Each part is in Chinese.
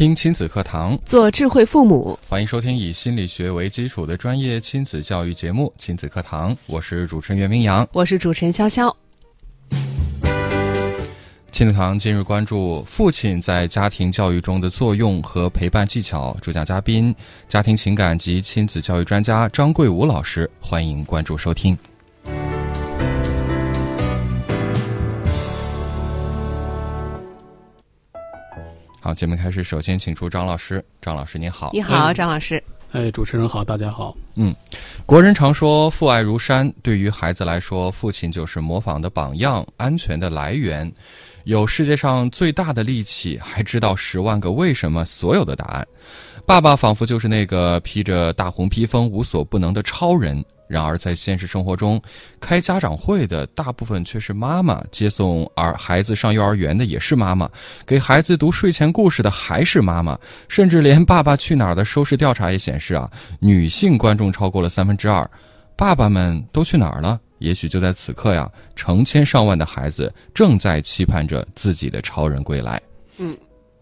听亲子课堂，做智慧父母。欢迎收听以心理学为基础的专业亲子教育节目《亲子课堂》，我是主持人袁明阳，我是主持人潇潇。亲子堂今日关注父亲在家庭教育中的作用和陪伴技巧，主讲嘉宾家庭情感及亲子教育专家张桂武老师，欢迎关注收听。好，节目开始，首先请出张老师。张老师，您好。你好，张老师。哎，主持人好，大家好。嗯，国人常说父爱如山，对于孩子来说，父亲就是模仿的榜样，安全的来源，有世界上最大的力气，还知道十万个为什么所有的答案。爸爸仿佛就是那个披着大红披风、无所不能的超人。然而，在现实生活中，开家长会的大部分却是妈妈，接送儿孩子上幼儿园的也是妈妈，给孩子读睡前故事的还是妈妈，甚至连《爸爸去哪儿》的收视调查也显示啊，女性观众超过了三分之二。爸爸们都去哪儿了？也许就在此刻呀，成千上万的孩子正在期盼着自己的超人归来。嗯。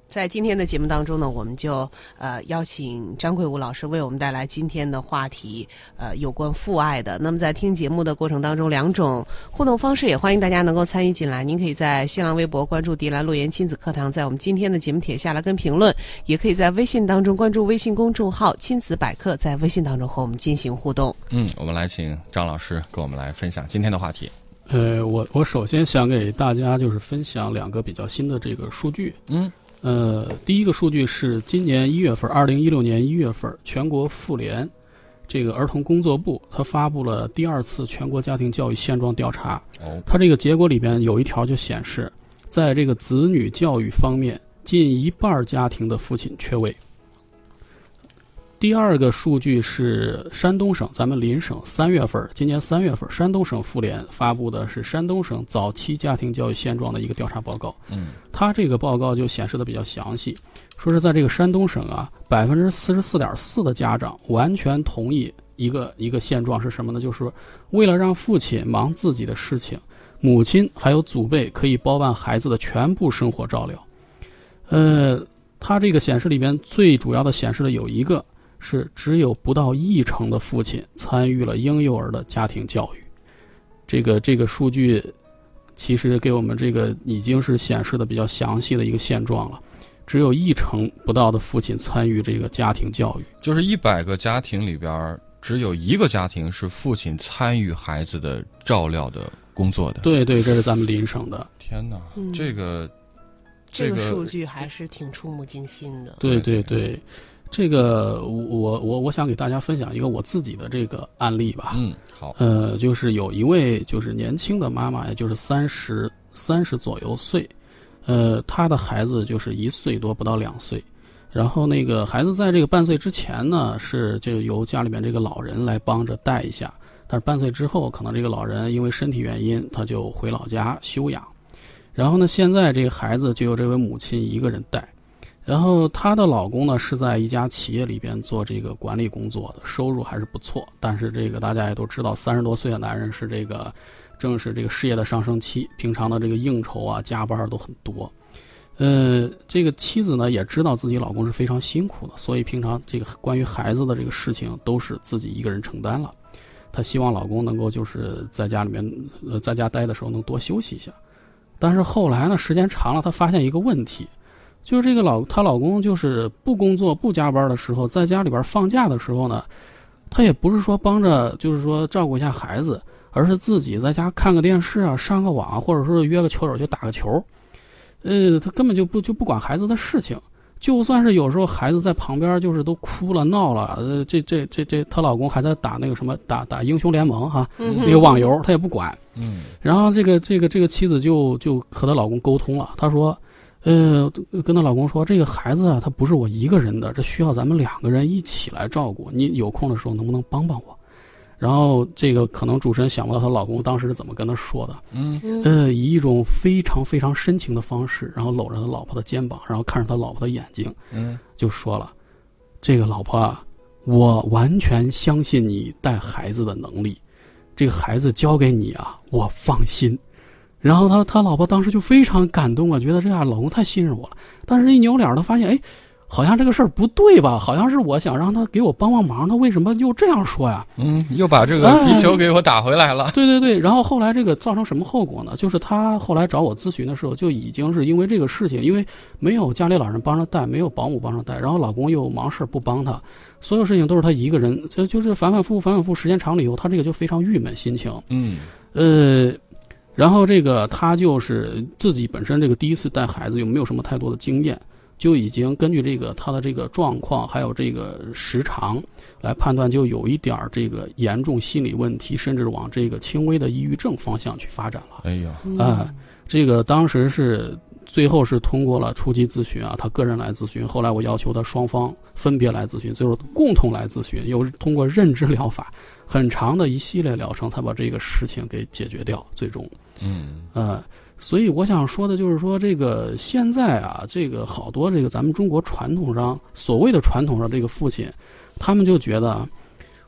在今天的节目当中呢，我们就呃邀请张桂武老师为我们带来今天的话题，呃，有关父爱的。那么在听节目的过程当中，两种互动方式也欢迎大家能够参与进来。您可以在新浪微博关注“迪兰路言亲子课堂”，在我们今天的节目帖下来跟评论；也可以在微信当中关注微信公众号“亲子百科”，在微信当中和我们进行互动。嗯，我们来请张老师跟我们来分享今天的话题。呃，我我首先想给大家就是分享两个比较新的这个数据。嗯。呃，第一个数据是今年一月份，二零一六年一月份，全国妇联这个儿童工作部，它发布了第二次全国家庭教育现状调查。哦，它这个结果里边有一条就显示，在这个子女教育方面，近一半家庭的父亲缺位。第二个数据是山东省，咱们邻省三月份，今年三月份，山东省妇联发布的是山东省早期家庭教育现状的一个调查报告。嗯，它这个报告就显示的比较详细，说是在这个山东省啊，百分之四十四点四的家长完全同意一个一个现状是什么呢？就是为了让父亲忙自己的事情，母亲还有祖辈可以包办孩子的全部生活照料。呃，它这个显示里边最主要的显示的有一个。是只有不到一成的父亲参与了婴幼儿的家庭教育，这个这个数据，其实给我们这个已经是显示的比较详细的一个现状了。只有一成不到的父亲参与这个家庭教育，就是一百个家庭里边只有一个家庭是父亲参与孩子的照料的工作的。对对，这是咱们邻省的。天哪，这个这个数据还是挺触目惊心的。对对对。这个我我我想给大家分享一个我自己的这个案例吧。嗯，好。呃，就是有一位就是年轻的妈妈，也就是三十三十左右岁，呃，她的孩子就是一岁多不到两岁，然后那个孩子在这个半岁之前呢，是就由家里面这个老人来帮着带一下，但是半岁之后，可能这个老人因为身体原因，他就回老家休养，然后呢，现在这个孩子就由这位母亲一个人带。然后她的老公呢是在一家企业里边做这个管理工作的，收入还是不错。但是这个大家也都知道，三十多岁的男人是这个，正是这个事业的上升期，平常的这个应酬啊、加班都很多。呃，这个妻子呢也知道自己老公是非常辛苦的，所以平常这个关于孩子的这个事情都是自己一个人承担了。她希望老公能够就是在家里面，呃，在家待的时候能多休息一下。但是后来呢，时间长了，她发现一个问题。就是这个老她老公，就是不工作不加班的时候，在家里边放假的时候呢，她也不是说帮着，就是说照顾一下孩子，而是自己在家看个电视啊，上个网，或者说约个球友去打个球。呃，她根本就不就不管孩子的事情。就算是有时候孩子在旁边，就是都哭了闹了，呃，这这这这，她老公还在打那个什么打打英雄联盟哈，那个网游，他也不管。嗯。然后这个这个这个妻子就就和她老公沟通了，她说。呃，跟她老公说，这个孩子啊，他不是我一个人的，这需要咱们两个人一起来照顾。你有空的时候能不能帮帮我？然后这个可能主持人想不到她老公当时是怎么跟她说的，嗯呃，以一种非常非常深情的方式，然后搂着他老婆的肩膀，然后看着他老婆的眼睛，嗯就说了：“这个老婆啊，我完全相信你带孩子的能力，这个孩子交给你啊，我放心。”然后他他老婆当时就非常感动啊，觉得这样老公太信任我了。但是，一扭脸，他发现，哎，好像这个事儿不对吧？好像是我想让他给我帮帮忙，他为什么又这样说呀？嗯，又把这个皮球给我打回来了。对对对，然后后来这个造成什么后果呢？就是他后来找我咨询的时候，就已经是因为这个事情，因为没有家里老人帮着带，没有保姆帮着带，然后老公又忙事儿不帮他，所有事情都是他一个人，就就是反反复复，反反复复，时间长了以后，他这个就非常郁闷心情。嗯呃，然后这个他就是自己本身这个第一次带孩子又没有什么太多的经验，就已经根据这个他的这个状况还有这个时长来判断，就有一点儿这个严重心理问题，甚至往这个轻微的抑郁症方向去发展了。哎呀，啊、这个当时是最后是通过了初级咨询啊，他个人来咨询，后来我要求他双方分别来咨询，最后共同来咨询，又是通过认知疗法很长的一系列疗程，才把这个事情给解决掉，最终。嗯呃，所以我想说的就是说，这个现在啊，这个好多这个咱们中国传统上所谓的传统上这个父亲，他们就觉得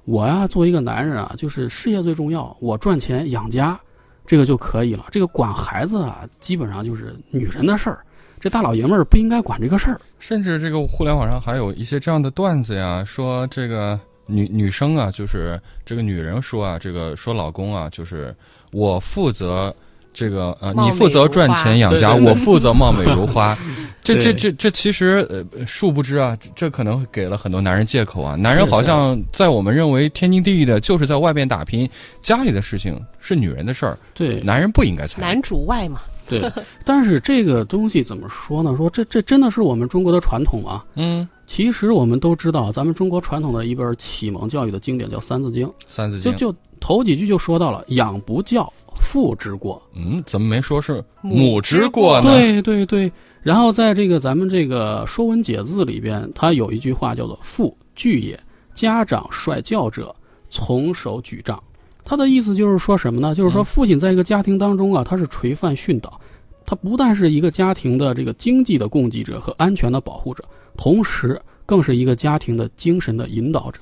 我呀作为一个男人啊，就是事业最重要，我赚钱养家，这个就可以了。这个管孩子啊，基本上就是女人的事儿，这大老爷们儿不应该管这个事儿。甚至这个互联网上还有一些这样的段子呀，说这个女女生啊，就是这个女人说啊，这个说老公啊，就是我负责这个呃，你负责赚钱养家，我负责貌美如花。这这这这其实呃，殊不知啊，这这可能给了很多男人借口啊。男人好像在我们认为天经地义的，就是在外边打拼，家里的事情是女人的事儿，对，男人不应该参与。男主外嘛，对，但是这个东西怎么说呢？说这这真的是我们中国的传统啊？嗯，其实我们都知道，咱们中国传统的一本启蒙教育的经典叫《三字经》，三字经，就就头几句就说到了“养不教，父之过嗯，怎么没说是母母之过”。呢？对对对，然后在这个咱们这个《说文解字》里边，它有一句话叫做“父惧也，家长率教者，从手举杖”。他的意思就是说什么呢？就是说嗯父亲在一个家庭当中啊，他是垂范训导，他不但是一个家庭的这个经济的供给者和安全的保护者，同时更是一个家庭的精神的引导者。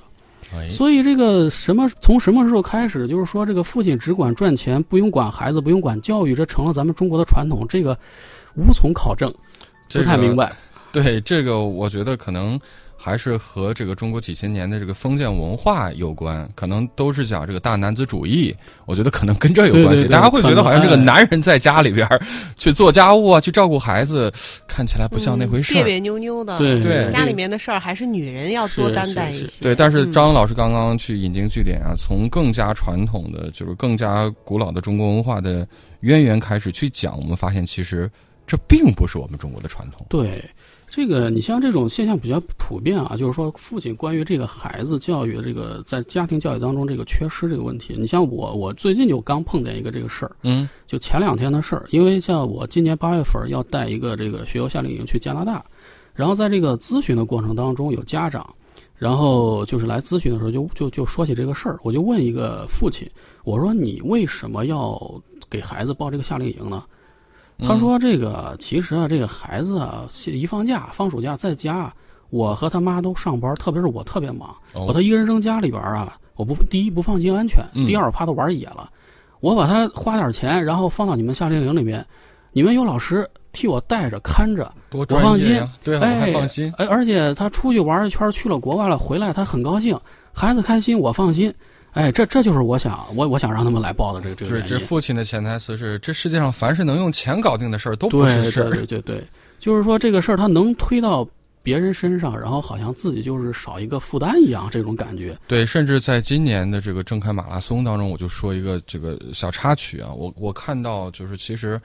哎，所以这个什么从什么时候开始，就是说这个父亲只管赚钱，不用管孩子，不用管教育，这成了咱们中国的传统，这个无从考证，不太明白。对这个，我觉得可能还是和这个中国几千年的这个封建文化有关，可能都是讲这个大男子主义。我觉得可能跟这有关系。对对对大家会觉得好像这个男人在家里边去做家务啊，去照顾孩子，看起来不像那回事别别扭扭的，对对家里面的事儿还是女人要多担待一是些。对，但是嗯张老师刚刚去引经据典啊，从更加传统的，就是更加古老的中国文化的渊源开始去讲，我们发现其实这并不是我们中国的传统。对，这个你像这种现象比较普遍啊，就是说父亲关于这个孩子教育的这个在家庭教育当中这个缺失这个问题。你像我，我最近就刚碰见一个这个事儿，嗯就前两天的事儿，因为像我今年八月份要带一个这个学校夏令营去加拿大，然后在这个咨询的过程当中，有家长，然后就是来咨询的时候就就就说起这个事儿，我就问一个父亲，我说你为什么要给孩子报这个夏令营呢？他说：“这个其实啊，这个孩子啊，一放假放暑假在家，我和他妈都上班，特别是我特别忙，哦把他一个人扔家里边啊，我不第一不放心安全，嗯第二我怕他玩野了。我把他花点钱，然后放到你们夏令营里面，你们有老师替我带着看着，多我放心对哎放心。哎，而且他出去玩一圈，去了国外了，回来他很高兴，孩子开心，我放心。哎，这这就是我想我我想让他们来报的这个这个这原因。这父亲的潜台词是：这世界上凡是能用钱搞定的事儿都不是事儿。对对对对，就是说这个事儿他能推到别人身上，然后好像自己就是少一个负担一样，这种感觉。对，甚至在今年的这个正开马拉松当中，我就说一个这个小插曲啊，我我看到就是其实。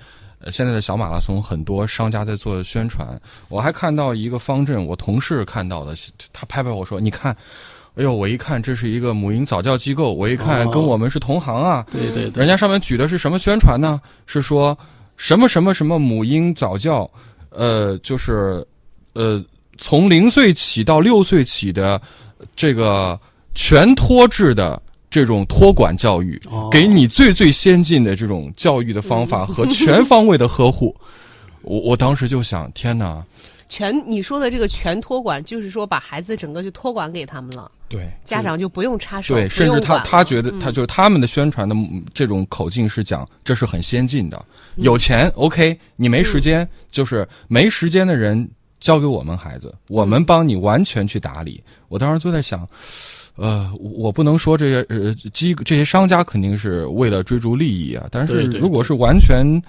呃，现在的小马拉松很多商家在做宣传，我还看到一个方阵，我同事看到的，他拍拍我说：“你看，哎呦，我一看这是一个母婴早教机构，我一看哦跟我们是同行啊。对对对，人家上面举的是什么宣传呢？是说什么什么什么母婴早教，呃，就是呃，从零岁起到六岁起的这个全托制的这种托管教育，哦给你最最先进的这种教育的方法和全方位的呵护。我我当时就想，天哪，全你说的这个全托管，就是说把孩子整个就托管给他们了，对家长就不用插手，对，甚至他他觉得嗯他就是他们的宣传的嗯这种口径是讲这是很先进的，嗯有钱 OK，你没时间就是没时间的人交给我们孩子，我嗯们帮你完全去打理。我当时就在想。呃，我我不能说这些呃机这些商家肯定是为了追逐利益啊，但是如果是完全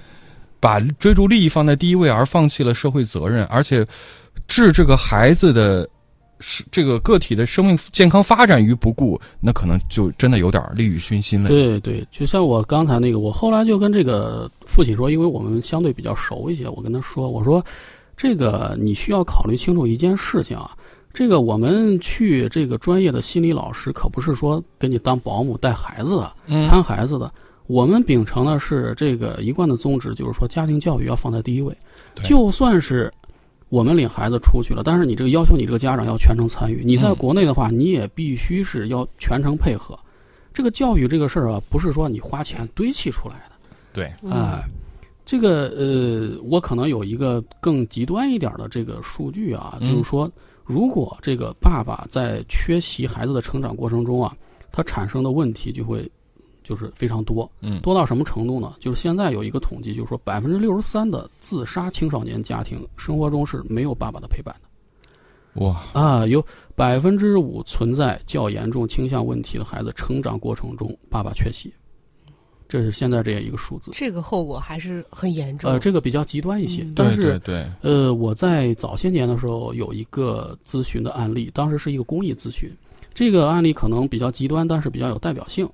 把追逐利益放在第一位，而放弃了社会责任，而且置这个孩子的是这个个体的生命健康发展于不顾，那可能就真的有点利欲熏心了。对对，就像我刚才那个，我后来就跟这个父亲说，因为我们相对比较熟一些，我跟他说，我说这个你需要考虑清楚一件事情啊，这个我们去这个专业的心理老师，可不是说给你当保姆带孩子的，嗯看孩子的。我们秉承的是这个一贯的宗旨，就是说家庭教育要放在第一位。就算是我们领孩子出去了，但是你这个要求你这个家长要全程参与。你在嗯国内的话，你也必须是要全程配合。这个教育这个事儿啊，不是说你花钱堆砌出来的。对，嗯哎，这个呃，我可能有一个更极端一点的这个数据啊，嗯就是说，如果这个爸爸在缺席孩子的成长过程中啊，他产生的问题就会就是非常多，嗯，多到什么程度呢？就是现在有一个统计，就是说百分之六十三的自杀青少年家庭生活中是没有爸爸的陪伴的哇，啊，有百分之五存在较严重倾向问题的孩子成长过程中爸爸缺席，这是现在这样一个数字。这个后果还是很严重。呃，这个比较极端一些，嗯但是对对对，呃，我在早些年的时候有一个咨询的案例，当时是一个公益咨询，这个案例可能比较极端，但是比较有代表性。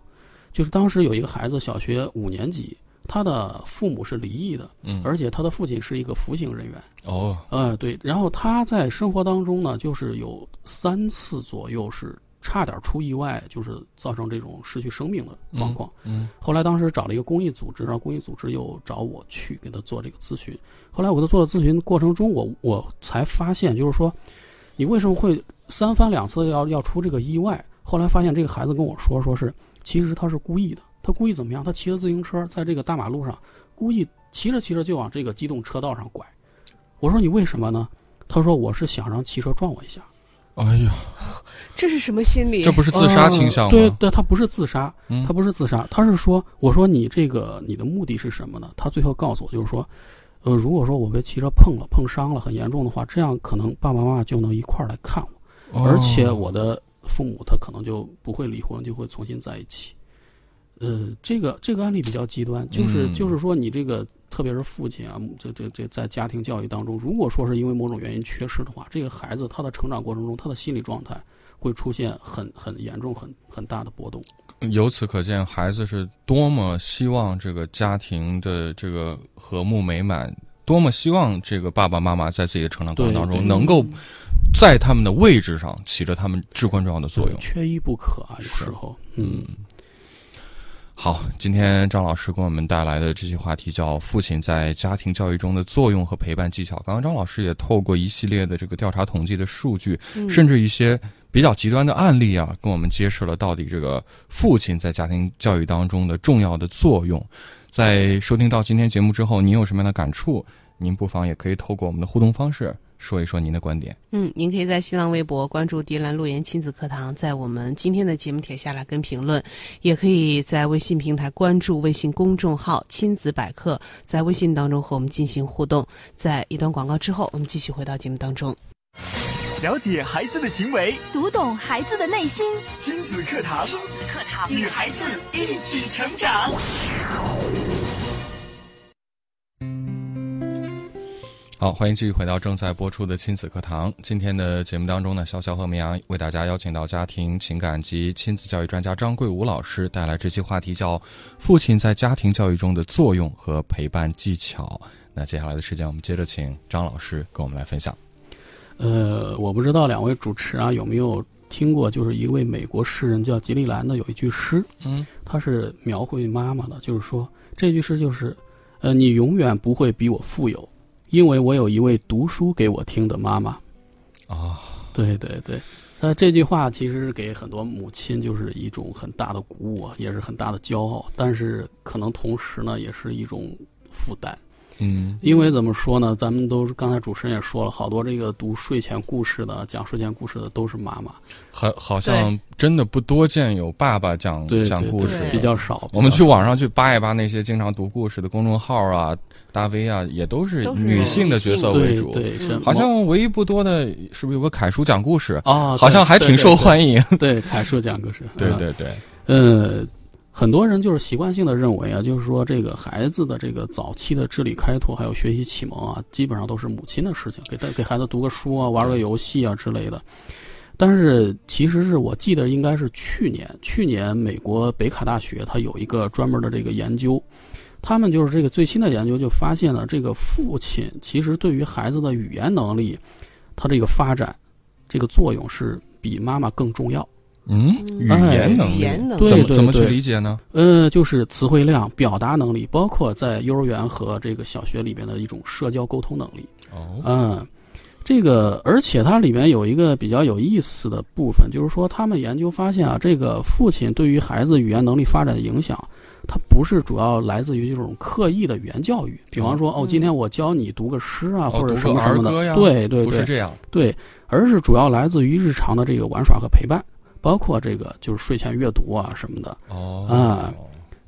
就是当时有一个孩子，小学五年级，他的父母是离异的，嗯，而且他的父亲是一个服刑人员。哦，呃，对，然后他在生活当中呢，就是有三次左右是差点出意外，就是造成这种失去生命的状况。嗯后来当时找了一个公益组织，然后公益组织又找我去给他做这个咨询。后来我给他做的咨询过程中，我我才发现，就是说，你为什么会三番两次要要出这个意外？后来发现这个孩子跟我说，说是其实他是故意的，他故意怎么样？他骑着自行车在这个大马路上，故意骑着骑着就往这个机动车道上拐。我说你为什么呢？他说我是想让汽车撞我一下。哎呀，这是什么心理？这不是自杀倾向吗？呃对对，他不是自杀，嗯他不是自杀，他是说，我说你这个你的目的是什么呢？他最后告诉我，就是说，呃，如果说我被汽车碰了、碰伤了，很严重的话，这样可能爸爸妈妈就能一块儿来看我，哦而且我的父母他可能就不会离婚，就会重新在一起。呃，这个这个案例比较极端，就是、嗯就是说你这个，特别是父亲啊，这这这在家庭教育当中，如果说是因为某种原因缺失的话，这个孩子他的成长过程中，他的心理状态会出现很很严重、很很大的波动。由此可见，孩子是多么希望这个家庭的这个和睦美满，多么希望这个爸爸妈妈在自己的成长过程当中能够在他们的位置上起着他们至关重要的作用。缺一不可啊，有时候，嗯，好，今天张老师给我们带来的这期话题叫“父亲在家庭教育中的作用和陪伴技巧”。刚刚张老师也透过一系列的这个调查统计的数据，嗯甚至一些比较极端的案例啊，跟我们揭示了到底这个父亲在家庭教育当中的重要的作用。在收听到今天节目之后，您有什么样的感触？您不妨也可以透过我们的互动方式说一说您的观点。嗯，您可以在新浪微博关注“迪兰路言亲子课堂”，在我们今天的节目帖下来跟评论，也可以在微信平台关注微信公众号“亲子百科”，在微信当中和我们进行互动。在一段广告之后，我们继续回到节目当中。了解孩子的行为，读懂孩子的内心。亲子课堂，亲子课堂与孩子一起成长。好，欢迎继续回到正在播出的亲子课堂。今天的节目当中呢，潇潇和绵阳为大家邀请到家庭情感及亲子教育专家张桂武老师带来这期话题，叫“父亲在家庭教育中的作用和陪伴技巧”。那接下来的时间，我们接着请张老师跟我们来分享。呃，我不知道两位主持啊有没有听过，就是一位美国诗人叫吉利兰的有一句诗，嗯，他是描绘妈妈的，就是说这句诗就是，呃，你永远不会比我富有，因为我有一位读书给我听的妈妈。啊，对对对，他这句话其实是给很多母亲就是一种很大的鼓舞，啊也是很大的骄傲，但是可能同时呢，也是一种负担。嗯因为怎么说呢？咱们都是刚才主持人也说了，好多这个读睡前故事的、讲睡前故事的都是妈妈，好，好像真的不多见有爸爸讲讲故事比较少。我们去网上去扒一扒那些经常读故事的公众号啊、大 V 啊，也都是女性的角色为主。对好像唯一不多的，是不是有个凯叔讲故事？啊，好像还挺受欢迎。对，凯叔讲故事，嗯对对对，呃，很多人就是习惯性的认为啊，就是说这个孩子的这个早期的智力开拓还有学习启蒙啊，基本上都是母亲的事情，给他给孩子读个书啊，玩个游戏啊之类的。但是其实是我记得应该是去年，去年美国北卡大学它有一个专门的这个研究，他们就是这个最新的研究就发现了，这个父亲其实对于孩子的语言能力，他这个发展，这个作用是比妈妈更重要。嗯，语言能力语言能对力，怎么怎么去理解呢？呃，就是词汇量、表达能力，包括在幼儿园和这个小学里边的一种社交沟通能力。哦，嗯，这个而且它里面有一个比较有意思的部分，就是说他们研究发现啊，这个父亲对于孩子语言能力发展的影响，它不是主要来自于这种刻意的语言教育，比方说哦，嗯今天我教你读个诗啊，或者什么什么的，儿歌呀对对对不是这样。对，而是主要来自于日常的这个玩耍和陪伴。包括这个就是睡前阅读啊什么的，哦。啊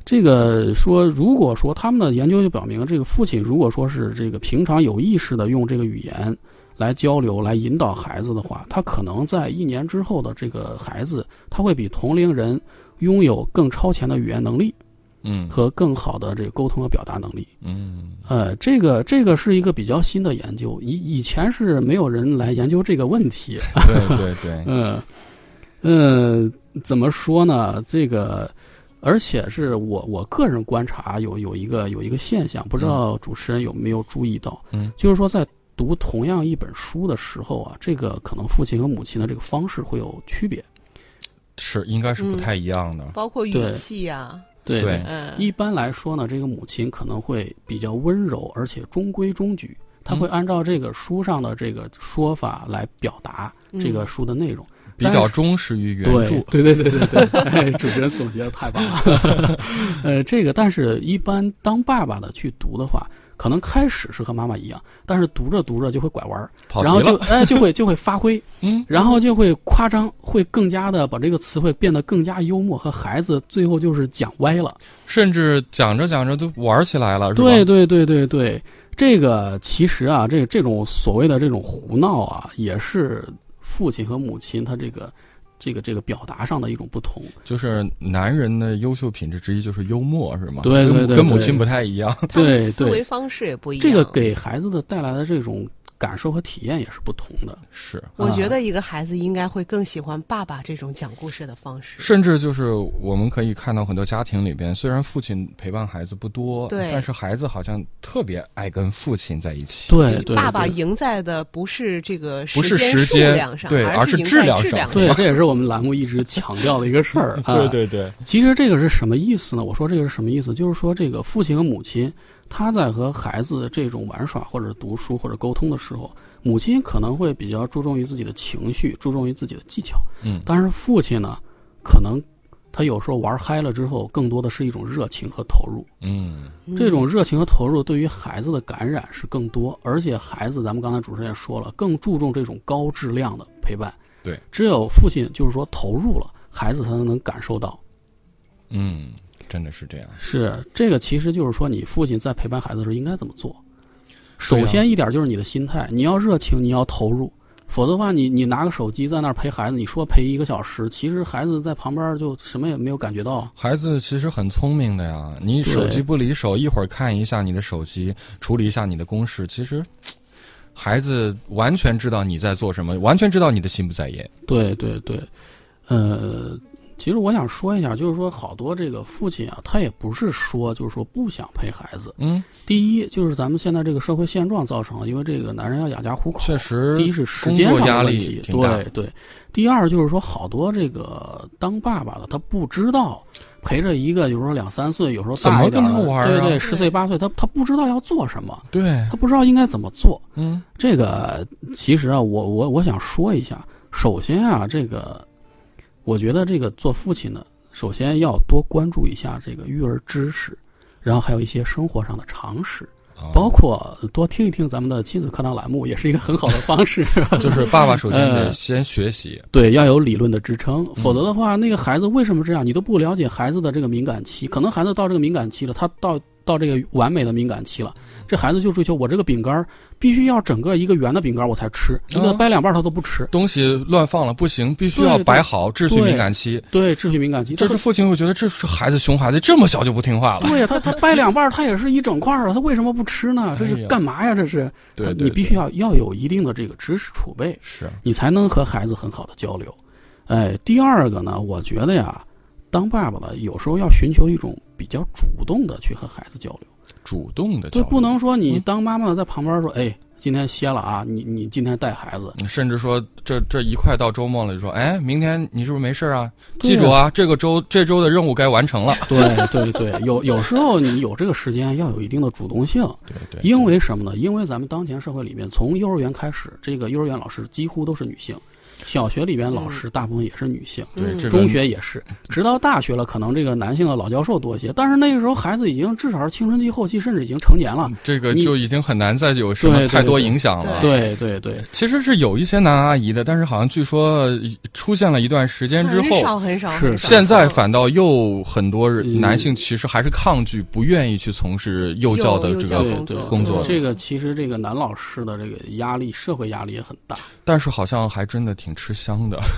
这个说，如果说他们的研究就表明，这个父亲如果说是这个平常有意识的用这个语言来交流、来引导孩子的话，他可能在一年之后的这个孩子，他会比同龄人拥有更超前的语言能力嗯。和更好的这个沟通和表达能力。嗯。呃，这个这个是一个比较新的研究，以以前是没有人来研究这个问题。对对对，嗯，嗯，怎么说呢？这个，而且是我我个人观察有有一个有一个现象，不知道主持人有没有注意到？嗯，就是说在读同样一本书的时候啊，这个可能父亲和母亲的这个方式会有区别。是应该是不太一样的。包括语气呀，对对嗯，一般来说呢，这个母亲可能会比较温柔，而且中规中矩。她会嗯按照这个书上的这个说法来表达这个嗯书的内容。比较忠实于原著。对对对对对对，哎，主持人总结的太棒了。呃，这个，但是一般当爸爸的去读的话，可能开始是和妈妈一样，但是读着读着就会拐弯儿，然后就了。哎就会就会发挥，嗯，然后就会夸张，会更加的把这个词汇变得更加幽默，和孩子最后就是讲歪了。甚至讲着讲着都玩起来了，对对对对对，这个其实啊，这这种所谓的这种胡闹啊，也是父亲和母亲他这个这个这个表达上的一种不同。就是男人的优秀品质之一就是幽默，是吗？对对对对跟跟母亲不太一样。对对思维方式也不一样。这个给孩子的带来的这种感受和体验也是不同的。是，我觉啊得一个孩子应该会更喜欢爸爸这种讲故事的方式。甚至就是我们可以看到很多家庭里边，虽然父亲陪伴孩子不多，对但是孩子好像特别爱跟父亲在一起。对对爸爸赢在的不是这个不是时间量上，对而是质量上对，这也是我们栏目一直强调的一个事儿。啊、对对对，其实这个是什么意思呢？我说这个是什么意思？就是说，这个父亲和母亲他在和孩子这种玩耍或者读书或者沟通的时候，母亲可能会比较注重于自己的情绪，注重于自己的技巧，嗯，但是父亲呢，可能他有时候玩嗨了之后，更多的是一种热情和投入。嗯，这种热情和投入对于孩子的感染是更多，而且孩子，咱们刚才主持人也说了，更注重这种高质量的陪伴。对，只有父亲就是说投入了，孩子才能感受到。嗯，真的是这样。是这个，其实就是说，你父亲在陪伴孩子的时候应该怎么做？首啊先一点就是你的心态，你要热情，你要投入，否则的话，你你拿个手机在那儿陪孩子，你说陪一个小时，其实孩子在旁边就什么也没有感觉到。孩子其实很聪明的呀，你手机不离手，一会儿看一下你的手机，处理一下你的公式，其实孩子完全知道你在做什么，完全知道你的心不在焉。对对对，呃，其实我想说一下，就是说好多这个父亲啊，他也不是说就是说不想陪孩子。嗯，第一就是咱们现在这个社会现状造成了，因为这个男人要养家糊口，确实，第一是时间上工作压力的问题，挺大对对。第二就是说，好多这个当爸爸的他不知道陪着一个，有时候两三岁，有时候大一点的怎么跟他玩对，对十岁八岁，他他不知道要做什么，对，他不知道应该怎么做。嗯这个其实啊，我我我想说一下，首先啊，这个我觉得这个做父亲呢，首先要多关注一下这个育儿知识，然后还有一些生活上的常识，哦包括多听一听咱们的亲子课堂栏目，也是一个很好的方式。就是爸爸首先得呃 先学习，对，要有理论的支撑，嗯否则的话，那个孩子为什么这样，你都不了解孩子的这个敏感期。可能孩子到这个敏感期了，他到到这个完美的敏感期了，这孩子就追求我这个饼干儿必须要整个一个圆的饼干儿我才吃，你给他嗯掰两半儿他都不吃。东西乱放了不行，必须要摆好，秩序敏感期。对，秩序敏感期，这是父亲会觉得这是孩子熊孩子这么小就不听话了。对呀，他他掰两半儿，他也是一整块儿啊，他为什么不吃呢？这是干嘛呀？这是，你必须要要有一定的这个知识储备，是你才能和孩子很好的交流。哎，第二个呢，我觉得呀，当爸爸的有时候要寻求一种比较主动的去和孩子交流，主动的交对，流，不能说你嗯当妈妈的在旁边说，哎，今天歇了啊，你你今天带孩子，甚至说这这一快到周末了，就说哎，明天你是不是没事啊？记住啊，这个周这周的任务该完成了。对对对，有有时候你有这个时间，要有一定的主动性。对对，因为什么呢？因为咱们当前社会里面，从幼儿园开始，这个幼儿园老师几乎都是女性，小学里边老师大部分也是女性，对这个 中学也是，直到大学了，可能这个男性的老教授多一些。但是那个时候孩子已经至少是青春期后期，甚至已经成年了。这个就已经很难再有什么太多影响了。对对对，其实是有一些男阿姨的，但是好像据说呃出现了一段时间之很后，少很少，是现在反倒又很多男性其实还是抗拒，不愿意去从事幼教的这个工作这个其实这个男老师的这个压力，社会压力也很大。但是好像还真的挺吃香的。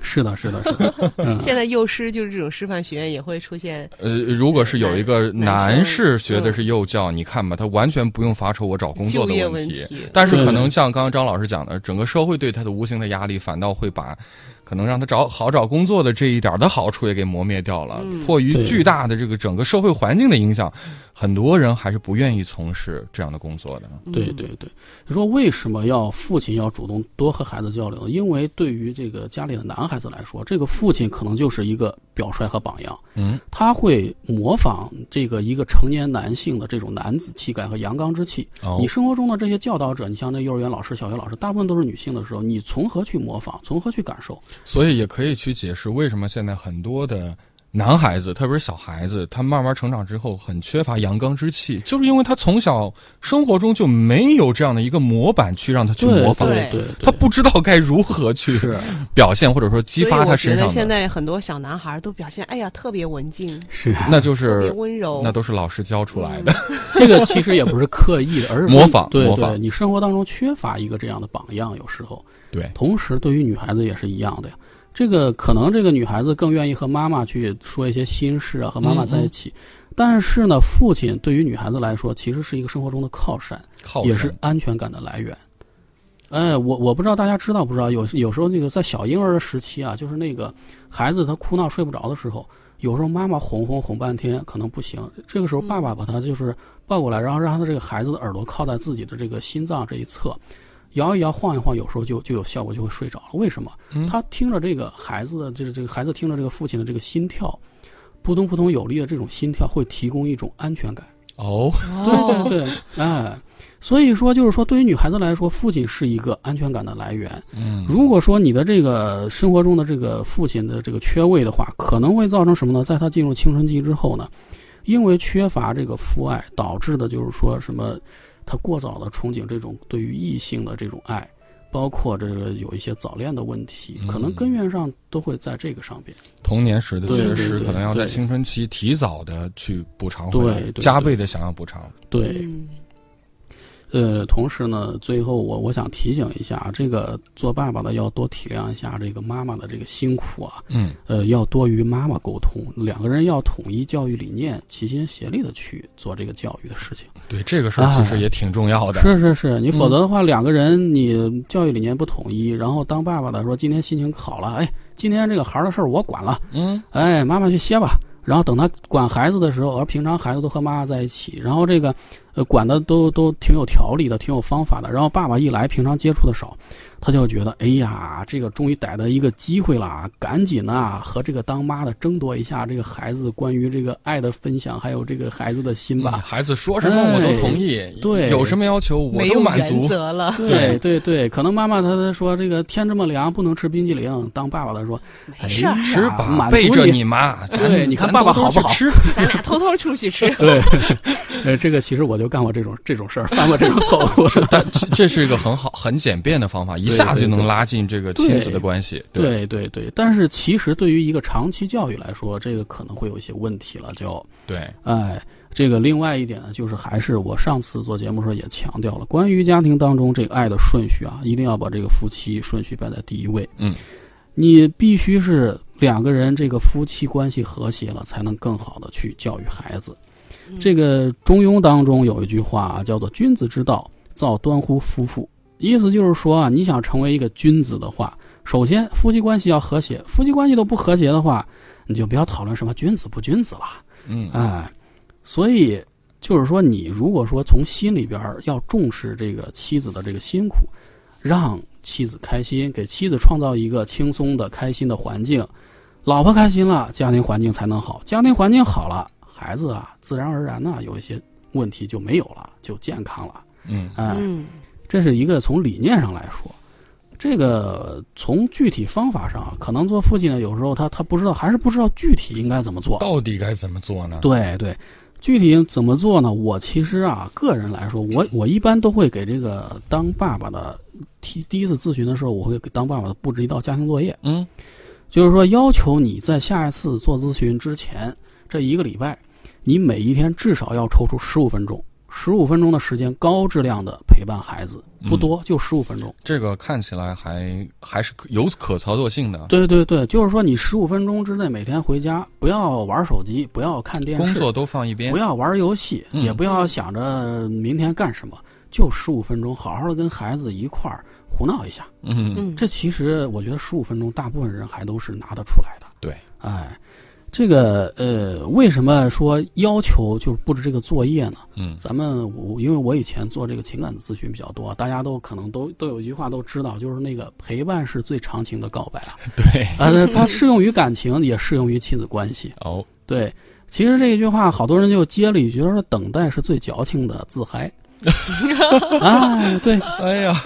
是的，是的，是的。嗯，现在幼师就是这种师范学院也会出现，呃，如果是有一个男男士学的是幼教，你看吧，他完全不用发愁我找工作的问题。问题。但是可能像刚刚张老师讲的，整个社会对他的无形的压力，反倒会把可能让他找好找工作的这一点的好处也给磨灭掉了。嗯迫于巨大的这个整个社会环境的影响，很多人还是不愿意从事这样的工作的。嗯对对对，你说为什么要父亲要主动多和孩子交流？因为对于这个家里的男孩子来说，这个父亲可能就是一个表率和榜样，嗯，他会模仿这个一个成年男性的这种男子气概和阳刚之气。哦你生活中的这些教导者，你像那幼儿园老师、小学老师，大部分都是女性的时候，你从何去模仿，从何去感受？所以也可以去解释为什么现在很多的男孩子，特别是小孩子，他慢慢成长之后很缺乏阳刚之气，就是因为他从小生活中就没有这样的一个模板去让他去模仿，对对对，他不知道该如何去表现或者说激发他身所以我觉得上的，现在很多小男孩都表现，哎呀，特别文静，是，那就特别是温柔。那都是老师教出来的。这个其实也不是刻意的，而是模仿对模仿，你生活当中缺乏一个这样的榜样，有时候。对，同时，对于女孩子也是一样的呀。这个可能这个女孩子更愿意和妈妈去说一些心事啊，和妈妈在一起。但是呢，父亲对于女孩子来说，其实是一个生活中的靠山，靠也是安全感的来源。哎，我我不知道大家知道不知道，有有时候那个在小婴儿的时期啊，就是那个孩子他哭闹睡不着的时候，有时候妈妈哄哄哄半天可能不行，这个时候爸爸把他就是抱过来，然后让他这个孩子的耳朵靠在自己的这个心脏这一侧，摇一摇晃一晃，有时候就就有效果，就会睡着了。为什么？嗯他听着这个孩子的，就是这个孩子听着这个父亲的这个心跳，扑通扑通有力的这种心跳，会提供一种安全感。哦，对对对，哎，所以说就是说，对于女孩子来说，父亲是一个安全感的来源。嗯，如果说你的这个生活中的这个父亲的这个缺位的话，可能会造成什么呢？在他进入青春期之后呢，因为缺乏这个父爱，导致的就是说什么，他过早的憧憬这种对于异性的这种爱，包括这个有一些早恋的问题，可能嗯根源上都会在这个上边。童年时的缺失可能要在青春期提早的去补偿回来对，对加倍的想要补偿。对，嗯呃，同时呢，最后我我想提醒一下，这个做爸爸的要多体谅一下这个妈妈的这个辛苦啊，嗯，呃，要多与妈妈沟通，两个人要统一教育理念，齐心协力的去做这个教育的事情。对，这个事儿其实也挺重要的。是是是，你否则的话，两个人你教育理念不统一，然后当爸爸的说今天心情好了，哎，今天这个孩儿的事儿我管了，嗯，哎，妈妈去歇吧。然后等他管孩子的时候，而平常孩子都和妈妈在一起，然后这个，呃，管的都都挺有条理的，挺有方法的。然后爸爸一来，平常接触的少，他就觉得，哎呀，这个终于逮到一个机会了，赶紧啊，和这个当妈的争夺一下这个孩子关于这个爱的分享，还有这个孩子的心吧。孩子说什么我都同意，对，有什么要求我都满足。原则了，对对对，可能妈妈她她说这个天这么凉，不能吃冰激凌。当爸爸的说，没事儿哎呀吃吧，满背着你。妈。对你看爸爸好不好吃，咱俩偷偷出去吃。对，呃，这个其实我就干过这种这种事儿，犯过这种错误。但这这是一个很好、很简便的方法，一下就能拉近这个亲子的关系。对对对，但是其实对于一个长期教育来说，这个可能会有一些问题了。就对，哎，这个另外一点呢，就是还是我上次做节目时候也强调了，关于家庭当中这个爱的顺序啊，一定要把这个夫妻顺序摆在第一位。嗯，你必须是两个人这个夫妻关系和谐了，才能更好的去教育孩子。这个《中庸》当中有一句话，叫做“君子之道，造端乎夫妇”，意思就是说啊，你想成为一个君子的话，首先夫妻关系要和谐，夫妻关系都不和谐的话，你就不要讨论什么君子不君子了。嗯，哎，所以就是说，你如果说从心里边要重视这个妻子的这个辛苦，让妻子开心，给妻子创造一个轻松的、开心的环境，老婆开心了，家庭环境才能好，家庭环境好了，孩子啊，自然而然呢，有一些问题就没有了，就健康了。嗯，哎，嗯这是一个从理念上来说，这个从具体方法上啊，可能做父亲的有时候他他不知道，还是不知道具体应该怎么做。到底该怎么做呢？对对，具体怎么做呢？我其实啊，个人来说，我我一般都会给这个当爸爸的提第一次咨询的时候，我会给当爸爸的布置一道家庭作业，嗯，就是说要求你在下一次做咨询之前这一个礼拜，你每一天至少要抽出十五分钟。十五分钟的时间，高质量的陪伴孩子，不多，就十五分钟。这个看起来还还是有可操作性的。对对对，就是说你十五分钟之内每天回家，不要玩手机，不要看电视，工作都放一边不，要玩游戏，嗯也不要想着明天干什么，就十五分钟，好好的跟孩子一块儿胡闹一下。嗯，嗯，这其实我觉得十五分钟，大部分人还都是拿得出来的。对，哎，这个呃，为什么说要求就是布置这个作业呢？嗯咱们我因为我以前做这个情感咨询比较多，大家都可能都都有一句话都知道，就是那个陪伴是最长情的告白啊。对，呃，它适用于感情，也适用于亲子关系。哦，对，其实这一句话，好多人就接了一句说：“等待是最矫情的自嗨。”啊，对，哎呀，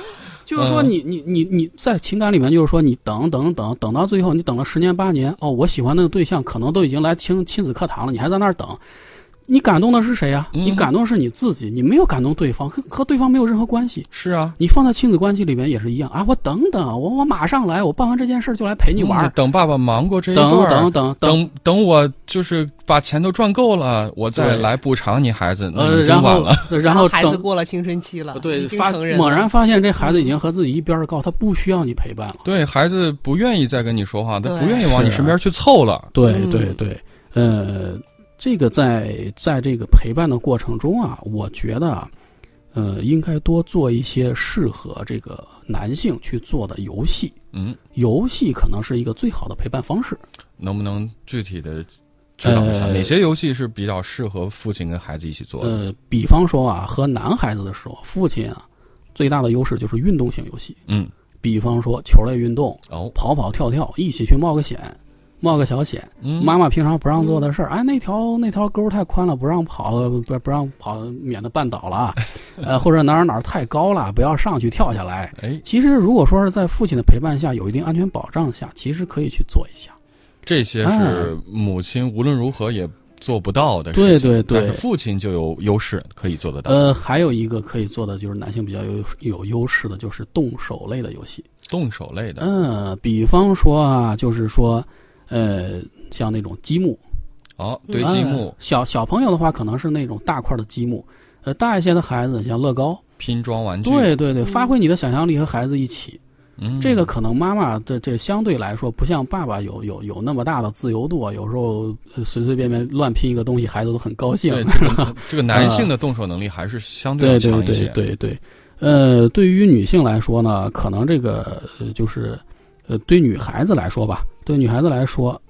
就是说你你你你在情感里面，就是说你等等等等到最后，你等了十年八年，哦，我喜欢那个对象可能都已经来听亲子课堂了，你还在那儿等。你感动的是谁呀、嗯你感动是你自己，你没有感动对方，和和对方没有任何关系。是啊，你放在亲子关系里面也是一样啊！我等等，我我马上来，我办完这件事儿就来陪你玩。嗯等爸爸忙过这一段等，等等等，我就是把钱都赚够了，我再来补偿你孩子，呃，然后。然后孩子过了青春期了，对发猛然发现这孩子已经和自己一边儿高，他不需要你陪伴了。对孩子不愿意再跟你说话，他不愿意往你身边去凑了。对嗯对对，呃，这个在在这个陪伴的过程中啊，我觉得啊，呃，应该多做一些适合这个男性去做的游戏。嗯，游戏可能是一个最好的陪伴方式。能不能具体的指导一下呃哪些游戏是比较适合父亲跟孩子一起做的？呃，比方说啊，和男孩子的时候，父亲啊最大的优势就是运动型游戏，嗯，比方说球类运动，哦，跑跑跳跳，一起去冒个险。冒个小险，嗯，妈妈平常不让做的事儿，哎，那条那条沟太宽了，不让跑，不不让跑，免得绊倒了，呃，或者哪儿哪儿太高了，不要上去跳下来。哎，其实如果说是在父亲的陪伴下，有一定安全保障下，其实可以去做一下。这些哎是母亲无论如何也做不到的事情，对对对但是父亲就有优势可以做得到。呃，还有一个可以做的就是男性比较有有优势的，就是动手类的游戏。动手类的，嗯、比方说啊，就是说，呃，像那种积木，哦，堆积木呃、小小朋友的话，可能是那种大块的积木。呃，大一些的孩子像乐高，拼装玩具，对对对，发挥你的想象力和孩子一起。嗯，这个可能妈妈的这相对来说不像爸爸有有有那么大的自由度啊，有时候呃随随便便乱拼一个东西，孩子都很高兴。对 这个这个男性的动手能力还是相对要对对对强一些。对对，呃，对于女性来说呢，可能这个呃就是呃对女孩子来说吧，对女孩子来说，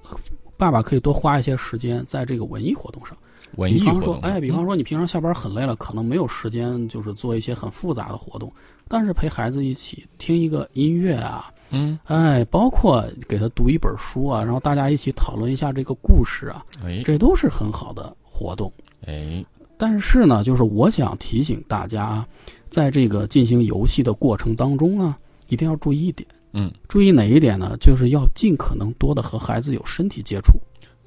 爸爸可以多花一些时间在这个文艺活动上。文艺比方活动，，说哎，比方说你平常下班很累了，可能没有时间就是做一些很复杂的活动，但是陪孩子一起听一个音乐啊，嗯，哎，包括给他读一本书啊，然后大家一起讨论一下这个故事啊，哎这都是很好的活动。哎，但是呢，就是我想提醒大家啊，在这个进行游戏的过程当中呢，一定要注意一点。嗯，注意哪一点呢？就是要尽可能多的和孩子有身体接触。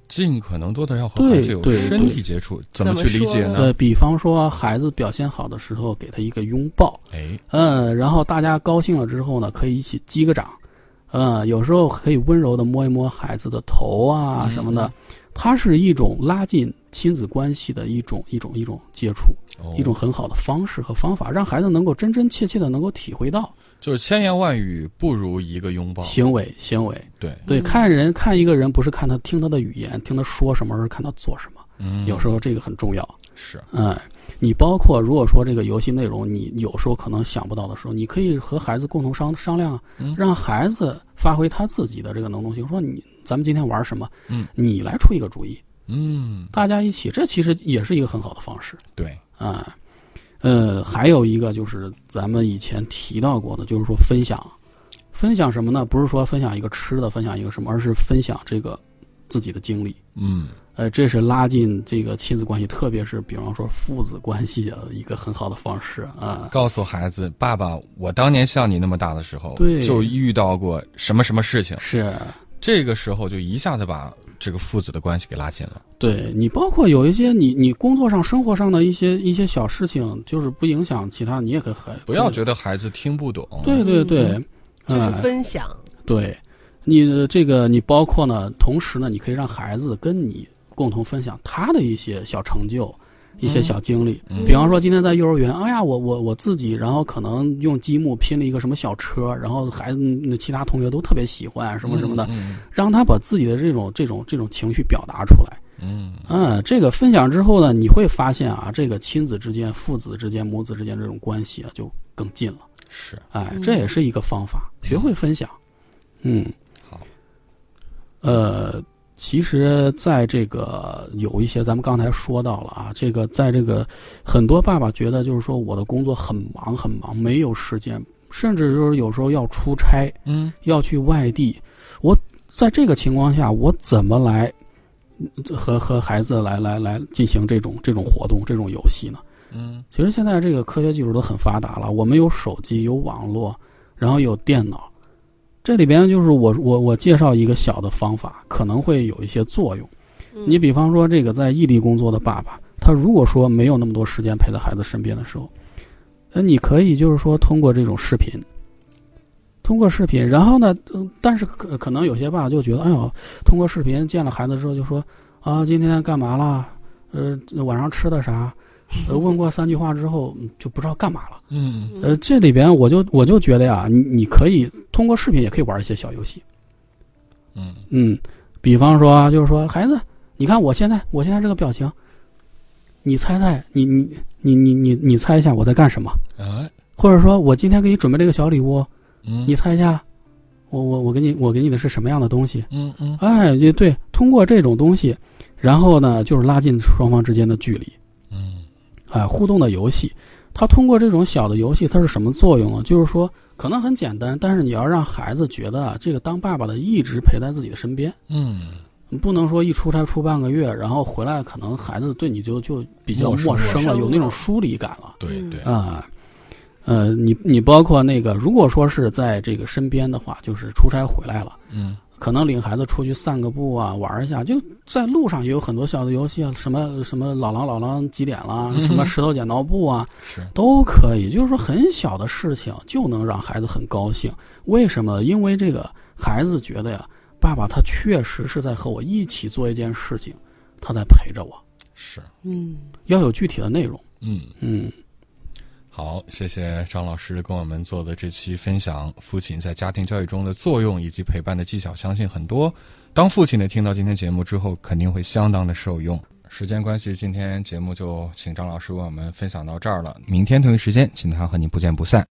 尽可能多的要和对孩子有身体接触，怎么去理解呢呢？呃，比方说孩子表现好的时候，给他一个拥抱，哎，嗯，然后大家高兴了之后呢，可以一起击个掌，嗯，有时候可以温柔的摸一摸孩子的头啊嗯什么的，它是一种拉近亲子关系的一种一种一种接触，哦。一种很好的方式和方法，让孩子能够真真切切的能够体会到就是千言万语不如一个拥抱。行为行为。对，对，嗯看人看一个人不是看他听他的语言，听他说什么，而是看他做什么。嗯，有时候这个很重要。是，嗯，你包括如果说这个游戏内容你有时候可能想不到的时候，你可以和孩子共同商商量让孩子发挥他自己的这个能动性，说你咱们今天玩什么，嗯，你来出一个主意，嗯，大家一起，这其实也是一个很好的方式对，啊。呃，还有一个就是咱们以前提到过的，就是说分享，分享什么呢？不是说分享一个吃的，分享一个什么，而是分享这个自己的经历。嗯，呃，这是拉近这个亲子关系，特别是比方说父子关系的一个很好的方式啊。告诉孩子，爸爸，我当年像你那么大的时候，对就遇到过什么什么事情，是，这个时候就一下子把这个父子的关系给拉近了。对你包括有一些你你工作上、生活上的一些一些小事情，就是不影响其他，你也可以很不要觉得孩子听不懂。对对对，嗯就是哎分享，对，你的这个你包括呢，同时呢，你可以让孩子跟你共同分享他的一些小成就。一些小经历，嗯比方说今天在幼儿园，哎呀，我我我自己，然后可能用积木拼了一个什么小车，然后孩子那其他同学都特别喜欢什么什么的，嗯让他把自己的这种这种这种情绪表达出来。嗯，嗯，这个分享之后呢，你会发现啊，这个亲子之间、父子之间、母子之间这种关系啊，就更近了。是哎，嗯这也是一个方法，学会分享。嗯，好。呃，其实，在这个有一些咱们刚才说到了啊，这个在这个很多爸爸觉得就是说我的工作很忙很忙，没有时间，甚至就是有时候要出差，嗯要去外地，我在这个情况下，我怎么来呃和和孩子来来来进行这种这种活动、这种游戏呢？嗯其实现在这个科学技术都很发达了，我们有手机、有网络，然后有电脑。这里边就是我我我介绍一个小的方法，可能会有一些作用。嗯你比方说，这个在异地工作的爸爸，他如果说没有那么多时间陪在孩子身边的时候，呃，你可以就是说通过这种视频，通过视频，然后呢，呃但是可可能有些爸爸就觉得，哎呦，通过视频见了孩子之后就说啊，今天干嘛了？呃，晚上吃的啥？呃，问过三句话之后嗯就不知道干嘛了。嗯呃，这里边我就我就觉得呀，你你可以通过视频也可以玩一些小游戏。嗯嗯，比方说啊，就是说，孩子，你看我现在我现在这个表情，你猜猜，你你你你你你猜一下我在干什么？哎或者说我今天给你准备了一个小礼物，嗯你猜一下，我我我给你我给你的是什么样的东西？嗯嗯哎，也对，通过这种东西，然后呢，就是拉近双方之间的距离。嗯哎，互动的游戏，它通过这种小的游戏，它是什么作用呢？就是说，可能很简单，但是你要让孩子觉得啊，这个当爸爸的一直陪在自己的身边，嗯，不能说一出差出半个月，然后回来可能孩子对你就就比较陌生了，有那种疏离感了。嗯对。对，啊。呃，你你包括那个，如果说是在这个身边的话，就是出差回来了，嗯可能领孩子出去散个步啊，玩一下，就在路上也有很多小的游戏啊，什么什么老狼老狼几点了，嗯哼什么石头剪刀布啊，是都可以。就是说很小的事情就能让孩子很高兴。为什么？因为这个孩子觉得呀，爸爸他确实是在和我一起做一件事情，他在陪着我。是，嗯，要有具体的内容。嗯。嗯，好，谢谢张老师跟我们做的这期分享，父亲在家庭教育中的作用以及陪伴的技巧，相信很多当父亲的听到今天节目之后，肯定会相当的受用。时间关系，今天节目就请张老师为我们分享到这儿了。明天同一时间，请他和您不见不散。